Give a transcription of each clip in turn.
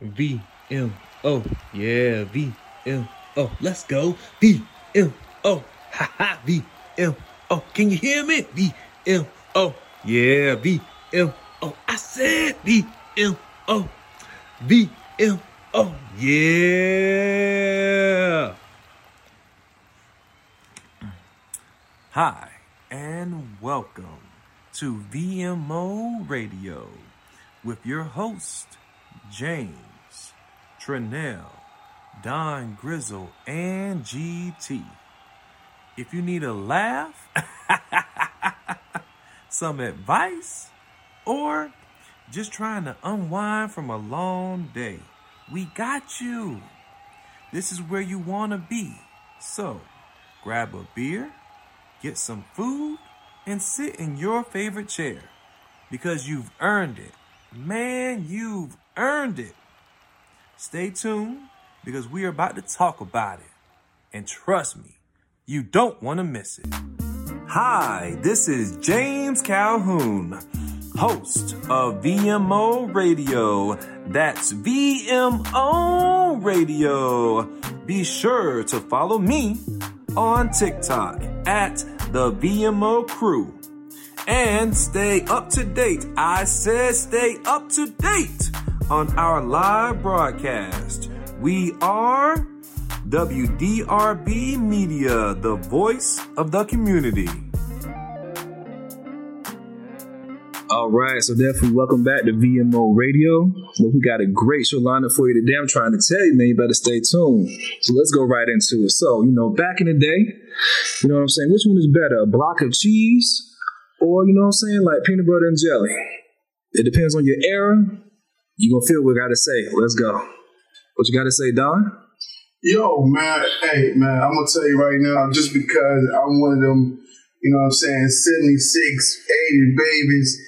V M O. Yeah, V M O. Let's go. V M O. Ha ha. V M O. Can you hear me? V M O. Yeah, V M O. I said V M O. V M O. Yeah. Hi, and welcome to VMO Radio with your host, James, Trinell, Don Grizzle, and GT. If you need a laugh, some advice, or just trying to unwind from a long day, we got you. This is where you want to be. So, grab a beer, get some food, and sit in your favorite chair because you've earned it. Man, you've earned it. Stay tuned because we are about to talk about it. And trust me, you don't want to miss it. Hi, this is James Calhoun, host of VMO Radio. That's VMO Radio. Be sure to follow me on TikTok at the VMO Crew and stay up to date. I said stay up to date on our live broadcast. We are WDRB Media, the voice of the community. All right, so definitely welcome back to VMO Radio. Well, we got a great show lineup for you today. I'm trying to tell you, man, you better stay tuned. So let's go right into it. So, you know, back in the day, you know what I'm saying? Which one is better, a block of cheese or, you know what I'm saying, like peanut butter and jelly? It depends on your era. You're going to feel what I got to say. Let's go. What you got to say, Don? Yo, man, hey, man, I'm gonna tell you right now, just because I'm one of them, you know what I'm saying, 76, 80 babies,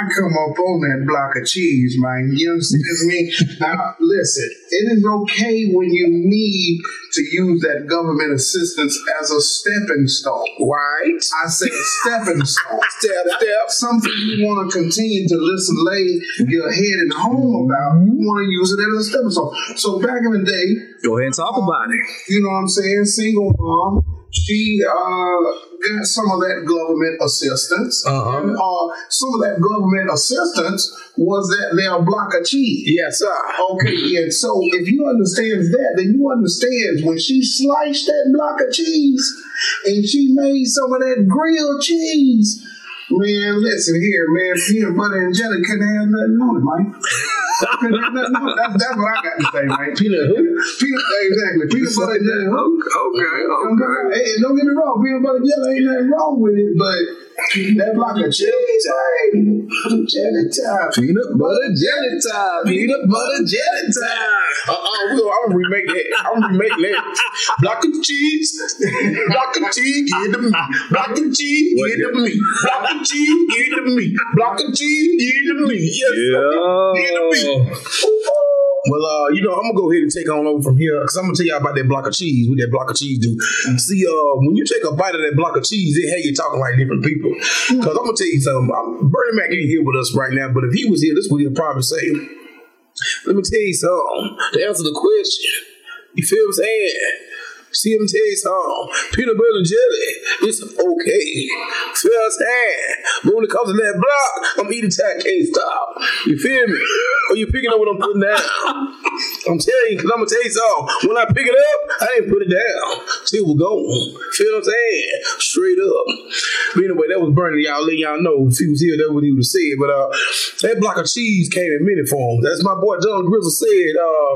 I come up on that block of cheese, man. You understand me? Now, listen, it is okay when you need to use that government assistance as a stepping stone. Right. I say stepping stone. Step, step. Something you want to continue to listen, lay your head and home about. You mm-hmm. want to use it as a stepping stone. So back in the day, Go ahead and talk about it. you know what I'm saying, single mom, she uh, got some of that government assistance. Uh-huh. And uh, some of that government assistance was that their block of cheese. Yes, sir. Okay, and so if you understand that, then you understand when she sliced that block of cheese and she made some of that grilled cheese. Man, listen here, man. Peanut butter and jelly couldn't have nothing on it, man. Couldn't have nothing on it. That's, that's what I got to say, man. Peanut who? Peanut, exactly. Peanut butter jelly. Huh? Okay, okay. And don't get me wrong, peanut butter jelly ain't nothing wrong with it, but that block of cheese, hey, jelly time. Peanut butter jelly time. Peanut butter jelly time. Uh-uh, we, I'm gonna remake that. I'm gonna remake that. Block of cheese. Block of cheese, give to me. Block of cheese, give to me. Block of cheese, give to me. Block of cheese, give to me. Yes, sir. Give to me. Well, uh, you know, I'm gonna go ahead and take on over from here because I'm gonna tell y'all about that block of cheese. What that block of cheese do? See, uh, when you take a bite of that block of cheese, it had you talking like different people. Because I'm gonna tell you something. I'm, Bernie Mac ain't here with us right now, but if he was here, this is what he'd probably say. Let me tell you something. To answer the question, you feel what I'm saying? See tell you. Peanut butter and jelly, it's okay. Feel I'm saying? But when it comes to that block, I'm eating tack can't stop. You feel me? Are you picking up what I'm putting down? I'm telling you, because I'm going to tell you. When I pick it up, I ain't put it down. Till we go. Feel what I'm saying? Straight up. But anyway, that was burning. Y'all let y'all know if he was here, that's what he would have said. But uh, that block of cheese came in many forms. That's my boy John Grizzle said, uh,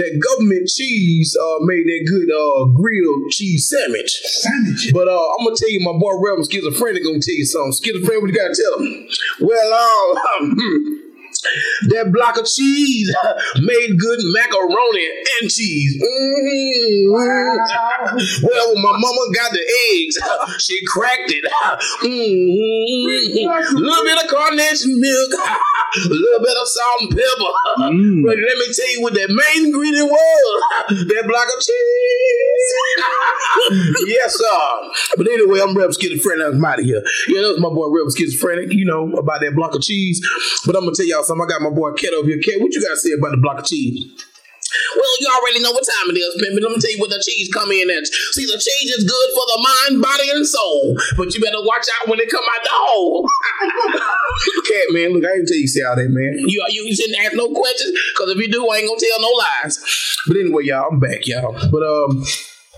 that government cheese uh, made that good uh, grilled cheese sandwich. Sandwich. But uh, I'm gonna tell you, my boy Reverend Schizophrenic gonna tell you something. Schizophrenic, what you gotta tell him? Well, uh, that block of cheese made good macaroni and cheese. Mm. Well, when my mama got the eggs, she cracked it. Mm. A little bit of carnation milk, a little bit of salt and pepper. Mm. But let me tell you what that main ingredient was. That block of cheese. yes, sir. But anyway, I'm Rep Schizophrenic. I'm out of here. Yeah, that was my boy Rep Schizophrenic, you know, about that block of cheese. But I'm going to tell y'all something. I got my boy Ket over here. Ket, what you got to say about the block of cheese? Well, you already know what time it is, Pimpin'. Let me tell you what the cheese come in at. See, the cheese is good for the mind, body, and soul. But you better watch out when it come out the hole. Ket, man, look, I ain't tell you see all that, man. You, you shouldn't ask no questions, because if you do, I ain't gonna tell no lies. But anyway, y'all, I'm back, y'all. But um.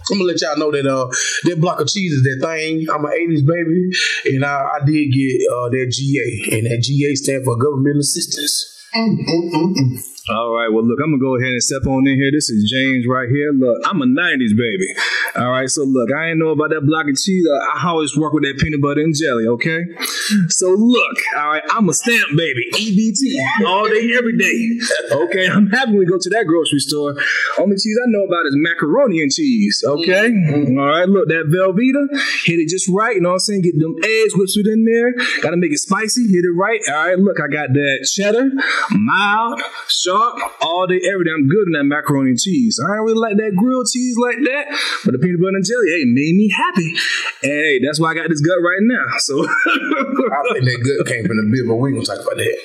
I'm gonna let y'all know that uh that block of cheese is that thing. I'm an 80s baby, and I, I did get uh that GA, and that GA stand for government assistance. All right, well, look, I'm gonna go ahead and step on in here. This is James right here. Look, I'm a '90s baby. All right, so look, I ain't know about that block of cheese. I always work with that peanut butter and jelly. Okay, so look, all right, I'm a stamp baby, EBT, all day, every day. Okay, I'm happy when we go to that grocery store. Only cheese I know about is macaroni and cheese. Okay, mm-hmm. all right, look, that Velveeta, hit it just right. You know what I'm saying? Get them eggs whipped it in there. Got to make it spicy. Hit it right. All right, look, I got that cheddar, mild, sharp, all day, every day. I'm good in that macaroni and cheese. I don't really like that grilled cheese like that, but the peanut butter and jelly, hey, made me happy. And hey, that's why I got this gut right now. So I think that gut came from the beer, but we ain't gonna talk about that.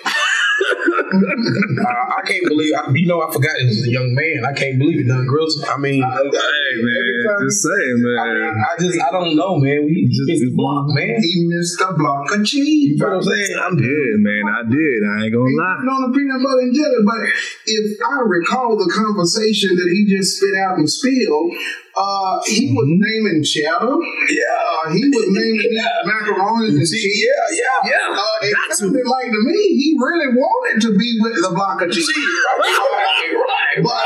I, I can't believe, I, you know, I forgot this is a young man. I can't believe it done grills. I mean, hey man, just saying, man. I, mean, I just, I don't know, man. We just missed the block, man. He missed the block of cheese. You know what I'm saying? I did, man. I did. I ain't gonna He lie. put on the peanut butter and jelly, but if I recall the conversation that he just spit out and spilled, uh, he was naming cheddar. Yeah. he was naming macaroni and cheese. Yeah, yeah, Yeah. Uh, it sounded like to me he really wanted to be with the block of cheese. But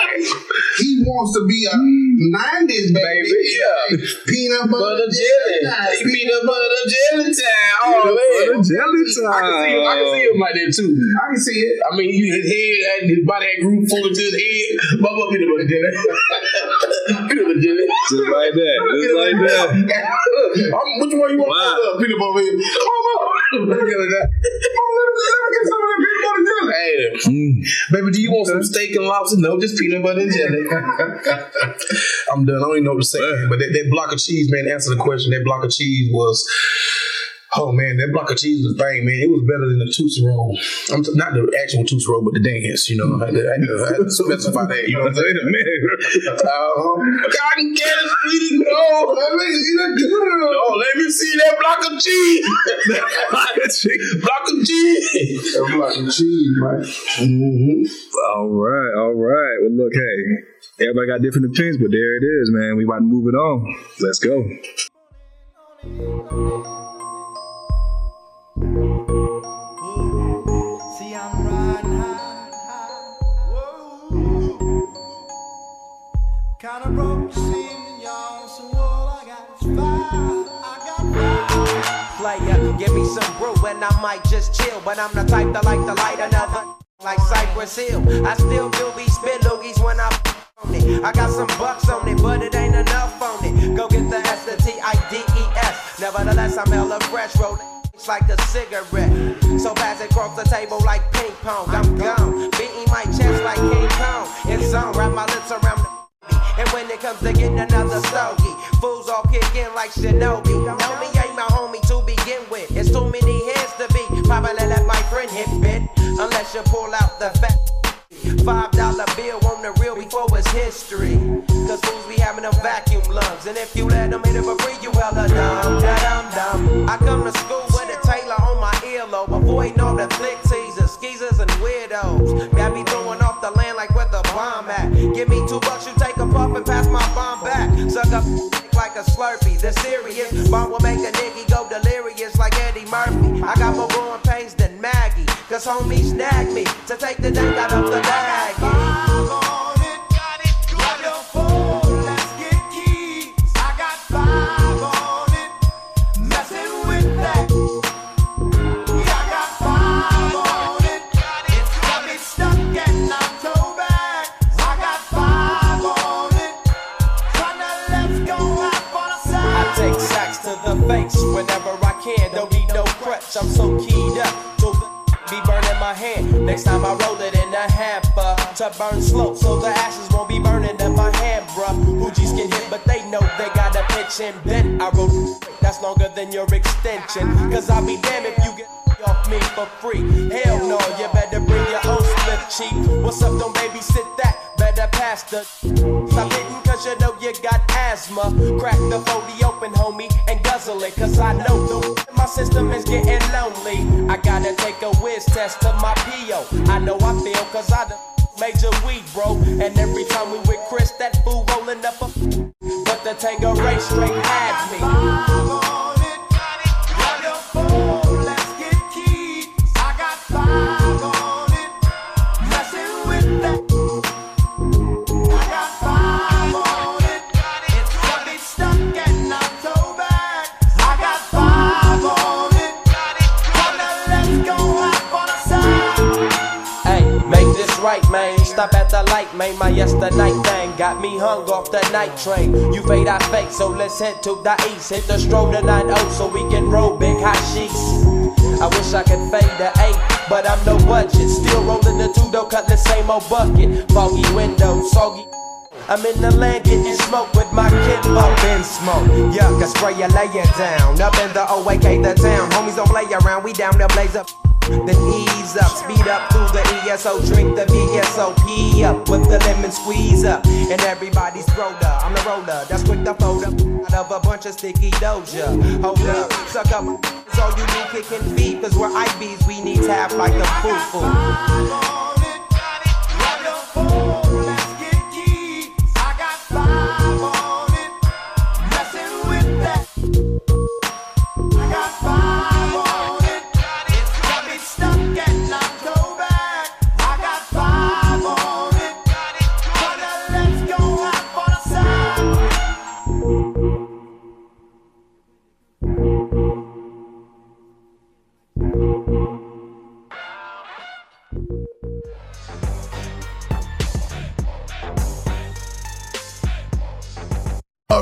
he wants to be a 90s baby. Baby, yeah. Peanut butter, Butter jelly. jelly. Peanut butter jelly time. Oh, Butter man. jelly I can see him. I can see him like that too. I can see it. I mean, you, his head and his body had grew full into his head. Bubba peanut butter jelly. peanut butter jelly. Just like that. Just like that. I'm, which one you want? Wow. Peanut butter jelly. Mama. Let me get that. Mama, let me let me get some of that peanut butter jelly. Hey, Mm. baby, do you want some steak and lobster? No, just peanut butter and jelly. I'm done. I don't even know what to say. But that, that block of cheese, man, answer the question. That block of cheese was. Oh man, that block of cheese was a thing, man. It was better than the Tootsie Roll. I'm t- not the actual Tootsie Roll, but the dance. You know, I had to, I had to, I had to specify that. You know what I'm Wait saying? a minute. Uh-huh. Cotton candy, sweetie, no. Let me see that. No, let me see that block of cheese. block of cheese. A block of cheese, man. All right, all right. Well, look, hey, everybody got different opinions, but there it is, man. We about to move it on. Let's go. Player. Give me some brew and I might just chill. But I'm the type that like to light another like Cypress Hill. I still do be spit loogies when I on it. I got some bucks on it, but it ain't enough on it. Go get the S, the T, I, D, E, S. Nevertheless, I'm hella fresh, roll like a cigarette. So pass it across the table like ping pong. I'm gone, beating my chest like King Kong. It's on, wrap my lips around and when it comes to getting another stogie, fools all kick in like Shinobi. Know me ain't my homie to begin with. It's too many heads to be. Probably let my friend hit bit. Unless you pull out the fat. Five dollar bill on the real before it's history. Cause fools be having them vacuum lungs. And if you let them hit it for free, you hella dumb. Dum. I come to school with a Taylor on my earlobe. Avoiding all the flick teasers, skeezers, and weirdos. Suck up like a slurpee. The serious bomb will make a nigga go delirious like Eddie Murphy. I got more growing pains than Maggie. Cause homies snagged me to take the dang out of the bag. Burn slow, so the ashes won't be burning in my hand, bruh. Hoogies get hit, but they know they gotta pitch and bent. I wrote that's longer than your extension. Cause I'll be damned if you get off me for free. But take a race straight had me. Hung off the night train. You fade, I fake, so let's head to the east. Hit the stroll to 9 so we can roll big hot sheets. I wish I could fade the 8, but I'm no budget. Still rolling the two, though, cut the same old bucket. Foggy window, soggy. I'm in the land getting smoke with my kid up in smoke. Yuck, I spray you, lay it down. Up in the OAK, the town. Homies don't play around, we down to blaze up. Then ease up, speed up through the ESO, drink the VSOP up with the lemon squeeze up. And everybody's roller, I'm the roller, that's quick to fold up. Out of a bunch of sticky doja. Hold up, suck up, it's all you do kicking feet, cause we're IBs, we need tap like a foo foo.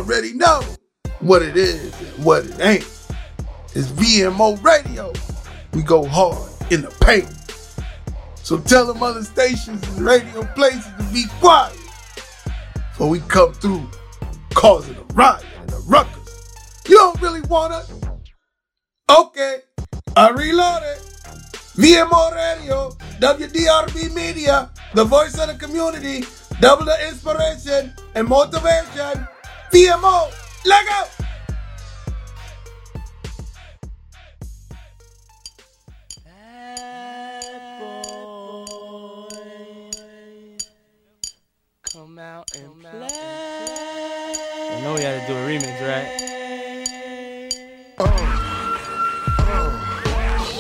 Already know what it is and what it ain't. It's VMO Radio. We go hard in the paint. So tell them other stations and radio places to be quiet. For we come through causing a riot and a ruckus. You don't really want us? Okay, I reloaded. VMO Radio, WDRB Media, the voice of the community, double the inspiration and motivation. VMO, let go. Come out and play. I know we had to do a remix, right?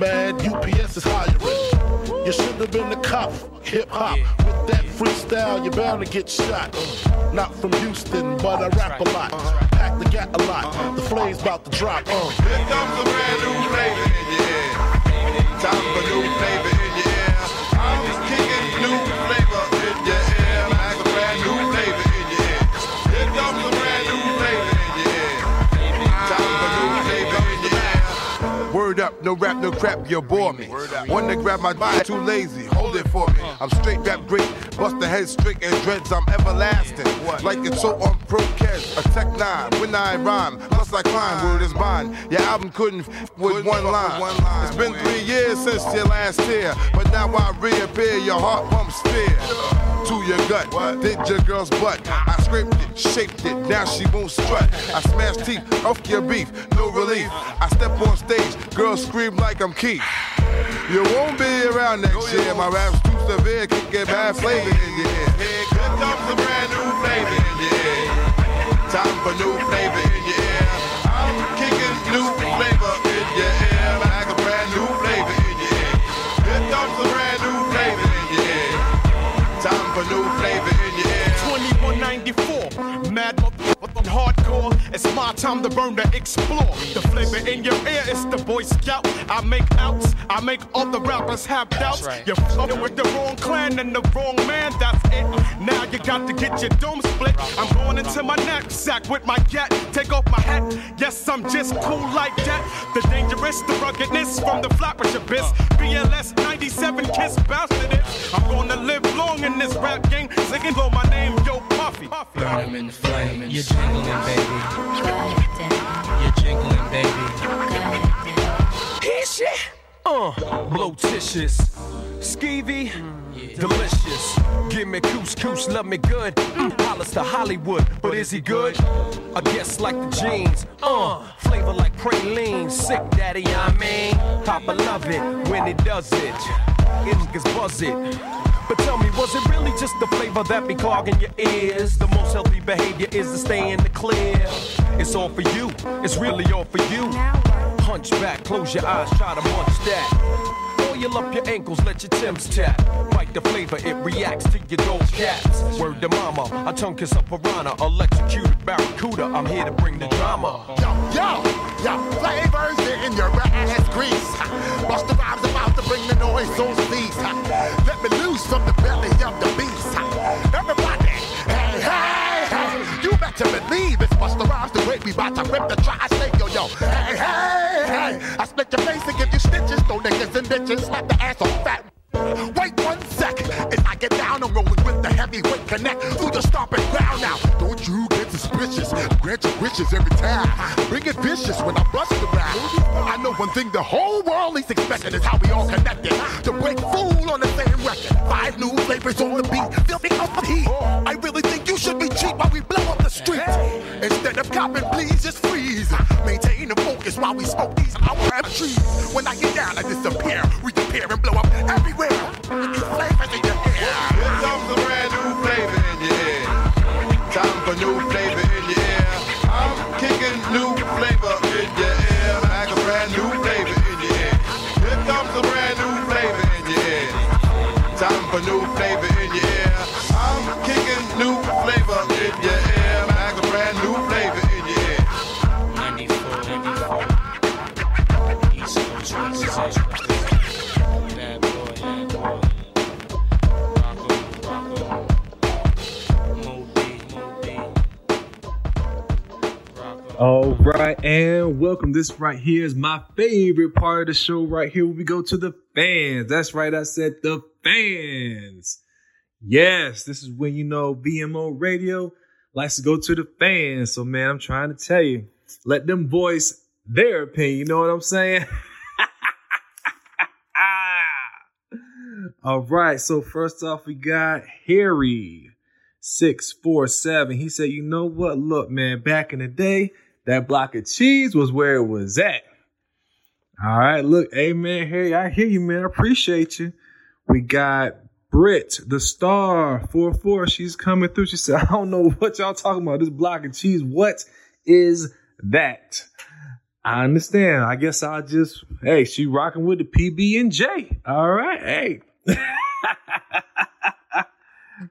Mad, UPS is hiring. You should have been a cop, hip hop. With that freestyle, you're bound to get shot. Not from Houston, but I rap a lot. Pack the gat a lot. The flame's about to drop. Here comes a brand new flavor ear. Time for new flavor no rap, no crap, you bore me. One to grab my body, too lazy, hold it for me. I'm straight rap great, bust the head straight and dreads, I'm everlasting. Like it's so on Procast, a tech nine, when I rhyme, plus I climb, word is mine. Your album couldn't f- with one line. It's been three years since your last tear, but now I reappear, your heart pumps fear. To your gut, did your girl's butt. I scraped it, shaped it, now she won't strut. I smashed teeth off your beef, no relief. I step on stage, girls scream like I'm Keith. You won't be around next year. My rap's too severe, can get bad flavor in your ear. Here comes a brand new flavor in your ear. Time for new flavor in your ear. New flavor in your ear. Here comes a brand new flavor in your ear. for new flavor in your ear. 2194, mad motherfucking hardcore. It's my time to burn to explore. The flavor in your ear is the Boy Scout. I make outs, I make all the rappers have doubts. You're fucking with the wrong clan and the wrong man, that's it. Now you got to get your dome split. I'm going into my knapsack with my gat. Take off my hat. Yes, I'm just cool like that. The dangerous, the ruggedness from the flappish abyss. BLS 97 kiss bastard it. I'm gonna live long in this rap game. Singing blow my name, yo Puffy. Burn 'em in the flame. You're jingling, baby. You're jingling, baby. Hit shit. Uh, blotitious. Skeevy. Delicious. Give me couscous, love me good. Mm, Hollis to Hollywood, but is he good? I guess like the jeans. Uh, flavor like praline. Sick daddy, I mean. Papa love it when he does it. Niggas buzz it. But tell me, was it really just the flavor that be clogging your ears? The most healthy behavior is to stay in the clear. It's all for you, it's really all for you. Hunch back, close your eyes, try to munch that. Oil up your ankles, let your Tim's tap. Bite the flavor, it reacts to your dog cats. Word to mama, I tongue kiss a piranha, electrocuted barracuda. I'm here to bring the drama. Yo, yo, yo, flavors in your ass grease. Bust the rhymes about to bring the noise on cease. Let me loose from the belly of the beast. Everybody, better believe it's Busta Rhymes the way we bout to rip the tri-state, yo, yo. Hey, hey, hey. I split your face and give you stitches. Throw niggas and bitches, slap the ass on fat. Wait one sec, I get down, I'm rolling with the heavyweight connect through the stomping ground now. Don't you get suspicious? Grant your wishes every time. Bring it vicious when I bust around. I know one thing the whole world is expecting is how we all connected. To break fool on the same record. Five new flavors on the beat, filthy up the heat. I really should be cheap while we blow up the street. Instead of copping, please just freeze. Maintain the focus while we smoke these our trees. When I get down, I disappear, reappear and welcome. This right here is my favorite part of the show. Right here, we go to the fans. That's right, I said the fans. Yes, this is when you know VMO Radio likes to go to the fans. So, man, I'm trying to tell you, let them voice their opinion. You know what I'm saying? All right. So first off, we got Harry six four seven. He said, "You know what? Look, man. Back in the day, that block of cheese was where it was at." All right. Look, hey man, Harry, I hear you, man. I appreciate you. We got Brit, the star four four. She's coming through. She said, "I don't know what y'all talking about. This block of cheese. What is that?" I understand. I guess I'll just hey, she rocking with the PB and J. All right, hey.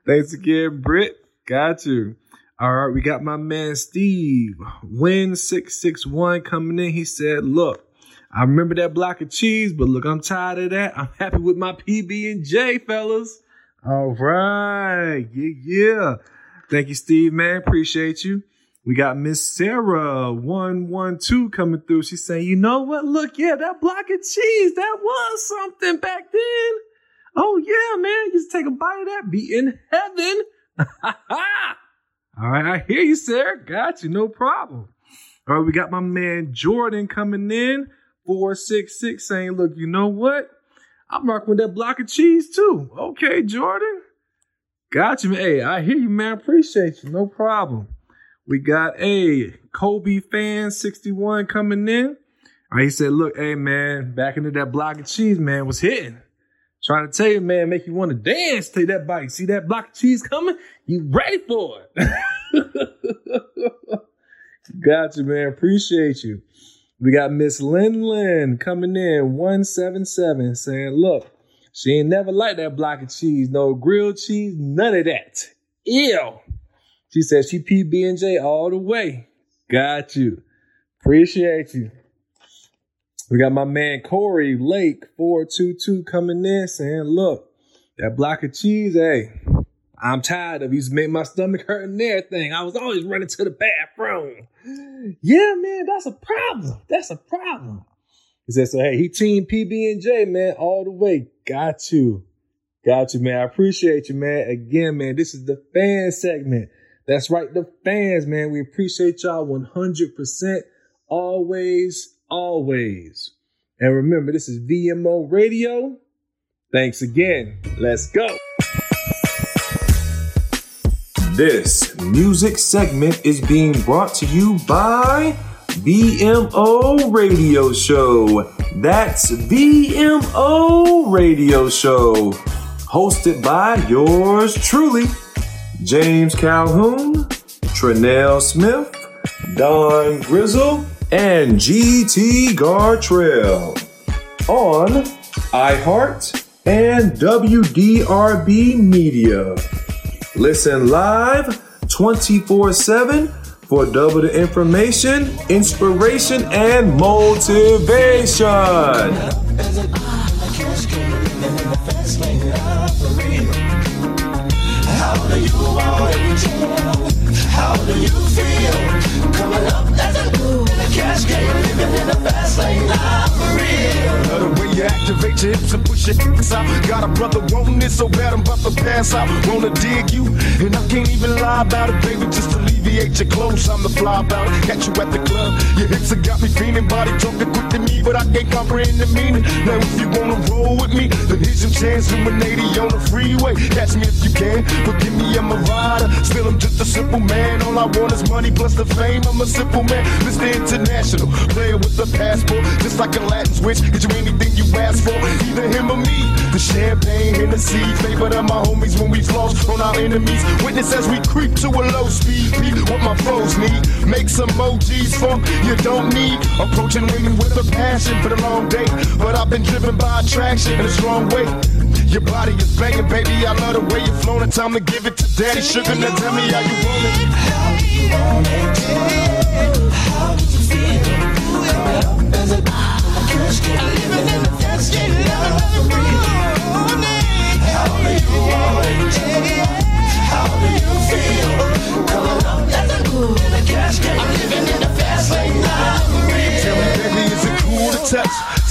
Thanks again, Britt. Got you. All right, we got my man Steve. Win six six one coming in. He said, "Look, I remember that block of cheese, but look, I'm tired of that. I'm happy with my PB and J, fellas. All right, yeah, yeah. Thank you, Steve, man. Appreciate you. We got Miss Sarah one one two coming through. She's saying, "You know what? Look, yeah, that block of cheese, that was something back then." Oh yeah, man. Just take a bite of that. Be in heaven. All right, I hear you, Sarah. Got you. No problem. All right, we got my man Jordan coming in. 466 saying, look, you know what? I'm rocking with that block of cheese too. Okay, Jordan. Got you, man. Hey, I hear you, man. Appreciate you. No problem. We got a Kobe fan 61 coming in. All right, he said, look, hey, man, back into that block of cheese, man, was hitting. Trying to tell you, man, make you want to dance, take that bite. See that block of cheese coming? You ready for it. Got you, man. Appreciate you. We got Miss Lin Lin coming in, 177, saying, look, She ain't never liked that block of cheese, no grilled cheese, none of that. Ew. She said she PB and J all the way. Got you. Appreciate you. We got my man Corey Lake 422 coming in saying, look, that block of cheese, hey, I'm tired of to make my stomach hurt and everything. I was always running to the bathroom. Yeah, man, that's a problem. That's a problem. He said, so hey, he team PB and J, man, all the way. Got you. Got you, man. I appreciate you, man. Again, man, this is the fan segment. That's right, the fans, man. We appreciate y'all 100%. Always, always. And remember, this is VMO Radio. Thanks again. Let's go. This music segment is being brought to you by VMO Radio Show. That's VMO Radio Show. Hosted by yours truly, James Calhoun, Trinell Smith, Don Grizzle, and GT Gartrell. On iHeart and WDRB Media. Listen live 24 7 for double the information, inspiration, and motivation. How do you? Living in a fast lane. Activate your hips and push your hips out. Got a brother wanting it so bad I'm about to pass out. Wanna dig you, and I can't even lie about it, baby. Just alleviate your clothes. I'm the fly about it. Catch you at the club. Your hips have got me feeling. Body talking quick to me, but I can't comprehend the meaning. Now if you wanna roll with me, then here's your chance. Doing 80 on the freeway. Catch me if you can. Forgive me, a rider. Still, I'm just a simple man. All I want is money plus the fame. I'm a simple man. Mr. International, player with a passport, just like a Latin switch. Get you anything you ask for, either him or me. The champagne, Hennessy, favorite of my homies when we floss on our enemies. Witness as we creep to a low speed. Peep what my foes need. Make some emojis for you don't need. Approaching women with a passion for the long day, but I've been driven by attraction in a strong way. Your body is banging, baby. I love the way you're flowing. Time to give it to daddy. Sugar, now tell me how you want it. How you want it? How you feel? As a in a cash game, living in a fast lane. I'm for real. How do you want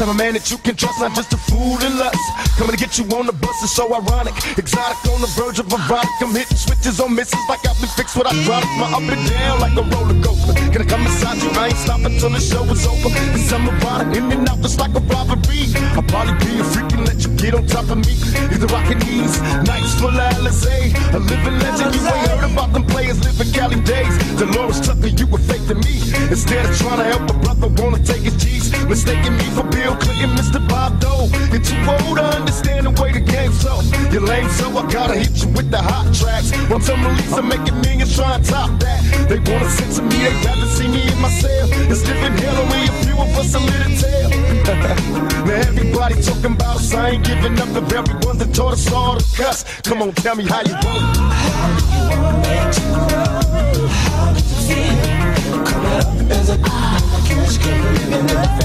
Tell a man that you can trust, not just a fool in lust. Coming to get you on the bus is so ironic. Exotic on the verge of erotic. I'm hitting switches on misses like I've been fixed what I dropped. My up and down like a roller coaster. Can I come inside you? I ain't stopping till the show is over. Cause I'm erotic, in and out just like a robbery. I'll probably be a freak and let you get on top of me. Either rockin' these nights full of Alizé. A living legend, you ain't heard about them players living Cali days. Delores Tucker, you were fake to me. Instead of trying to help a brother, wanna take his G's. Mistaking me for Bill Clinton, Mr. Bob Dole. You're too old to understand the way the game's so. You're lame, so I gotta hit you with the hot tracks. Once I'm released, I'm making millions trying to top that. They wanna censor me, they rather see me in my cell. It's living hell, only a few of us a little tale. now everybody talking about us, I ain't giving up the very ones that taught us all to cuss. Come on, tell me how you want it. How do you want it to grow? How a a a a want it? Feel? Coming up as a cash game, living in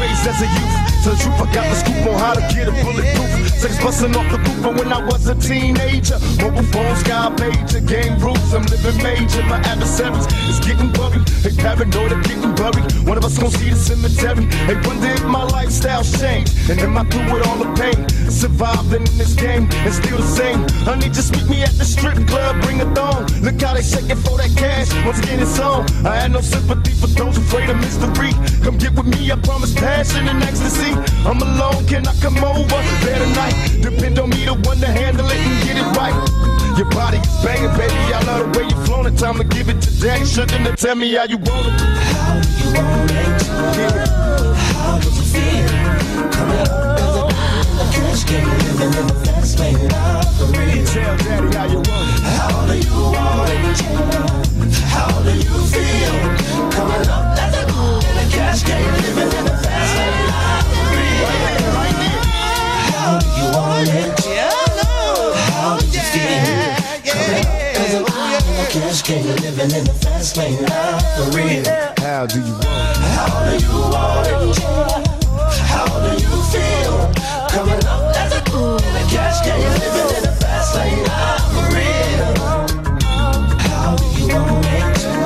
raised as a youth. The truth, I got the scoop on how to get a bulletproof. Sex busting off the roof, but when I was a teenager, mobile phones, sky pager, game rules, I'm living major. My adversaries is getting buried. They paranoid of getting buried. One of us gon' see the cemetery. They wonder if my lifestyle's changed, and am I through with all the pain? Surviving in this game and still the same. Honey, just meet me at the strip club, bring a thong. Look how they shaking for that cash. Once again, it's on. I had no sympathy for those afraid of mystery. Come get with me, I promise passion and ecstasy. I'm alone, can I come over? Better night. Depend on me, the one to handle it and get it right. Your body is banging, baby. I love the way you flown. Time to give it to daddy. Sugar to tell me how you want it. How do you want it to grow? How you feel? Coming up as a in a cash cash game, living in the fast lane of the real. Tell daddy how you want it. How do you want it? How do you feel? Coming up as a the cash game, living in the fast lane of the real. How do you want it? Yeah, How do you feel? In cash game, living in the fast lane of the real. How do you want it? How do you want it? How do you feel? Coming up as a in the cash game, living in the fast lane of the real. How do you want it?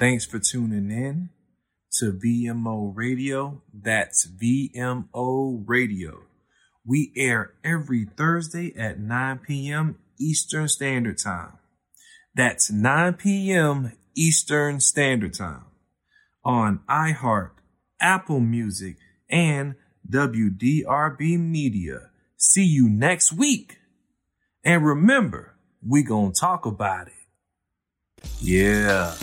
Thanks for tuning in to VMO Radio. That's VMO Radio. We air every Thursday at 9 p.m. Eastern Standard Time. That's 9 p.m. Eastern Standard Time on iHeart, Apple Music, and WDRB Media. See you next week. And remember, we gonna talk about it. Yeah.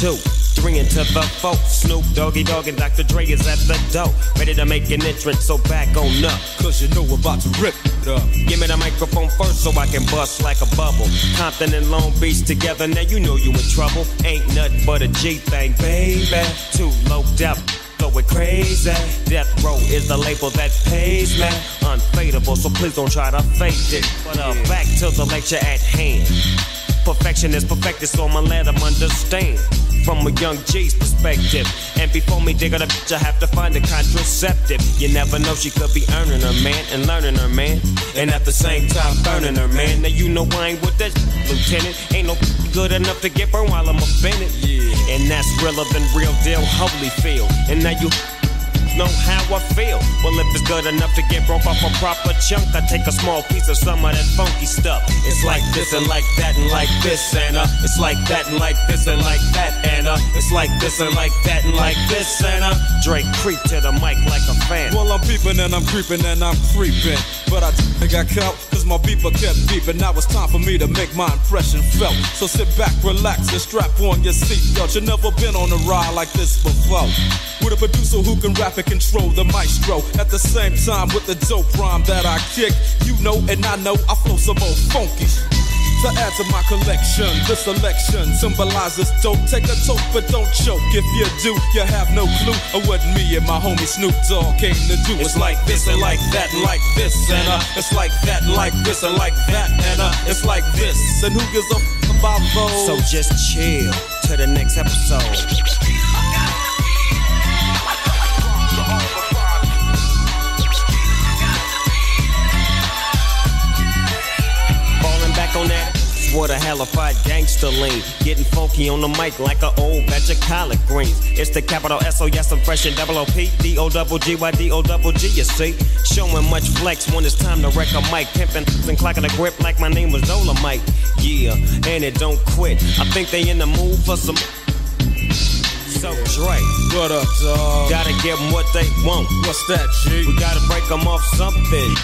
Two, three into the four. Snoop Doggy Dogg and Dr. Dre is at the door. Ready to make an entrance, so back on up. Cause you know we're about to rip it up. Give me the microphone first so I can bust like a bubble. Compton and Long Beach together, now you know you in trouble. Ain't nothing but a G thing, baby. Too low depth. Going crazy. Death Row is the label that pays me. Unfadable, so please don't try to fake it. But uh, back to the lecture at hand. Perfection is perfected, so I'ma let them understand. From a young G's perspective. And before me dig a bitch, I have to find a contraceptive. You never know, she could be earning her man and learning her man. And at the same time, burning her man. Now you know I ain't with that lieutenant. Ain't no good enough to get burned while I'm offended. Yeah. And that's realer than real deal, Holyfield. And now you know how I feel. Well, if it's good enough to get broke off a proper chunk, I take a small piece of some of that funky stuff. It's like this and like that and like this and uh, it's like that and like this and like that and uh, it's like this and like that and like this and uh, Dre creep to the mic like a fan. Well, I'm peeping and I'm creeping and I'm creeping. But I think I got cause my beeper kept beeping. Now it's time for me to make my impression felt. So sit back, relax, and strap on your seatbelt. You've never been on a ride like this before. With a producer who can rap and control the maestro. At the same time, with the dope rhyme that I kick. You know, and I know I flow some more funky. To add to my collection, this selection symbolizes dope. Take a toke, but don't choke. If you do, you have no clue of what me and my homie Snoop Dogg came to do. It's like this and like that, and like this, and uh, it's like that, like this, and like that, and uh, it's like this. And who gives a f- about those? So just chill to the next episode. What gangster lean. Getting funky on the mic like an old batch of collard greens. It's the capital S O yes, I'm fresh and double O P. D O double G Y D O double G, you see. Showing much flex when it's time to wreck a mic. Pimping and clocking a grip like my name was Dolomite. Yeah, and it don't quit. I think they in the mood for some. So Dre, What up, dog? gotta give 'em what they want. What's that, G? We gotta break 'em off something.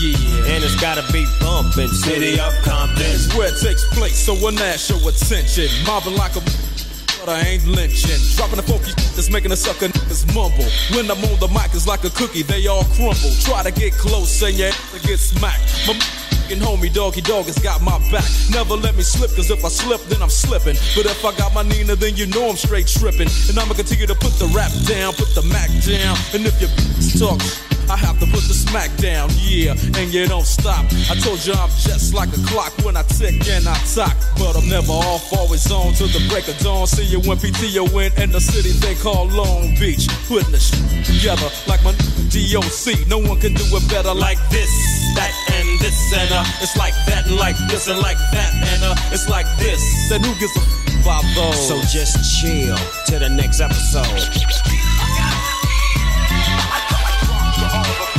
Yeah. And it's gotta be bumpin'. City of Compton. It's where it takes place, so when that show attention. Mobbing like a but I ain't lynching. Dropping the funky that's making a sucker niggas mumble. When I'm on the mic, it's like a cookie, they all crumble. Try to get close and your ass get smacked. My homie Doggy Dog has got my back. Never let me slip, cause if I slip, then I'm slipping. But if I got my Nina, then you know I'm straight tripping. And I'ma continue to put the rap down, put the Mac down. And if your talk I have to put the smack down, yeah, and you don't stop. I told you I'm just like a clock when I tick and I talk. But I'm never off, always on till the break of dawn. See you when PTO in in the city they call Long Beach. Putting the sh- together like my DOC. No one can do it better like this, that, and this, and uh, it's like that, and like this, and like that, and uh, it's like this. And who gives a f- about those. So just chill to the next episode. All the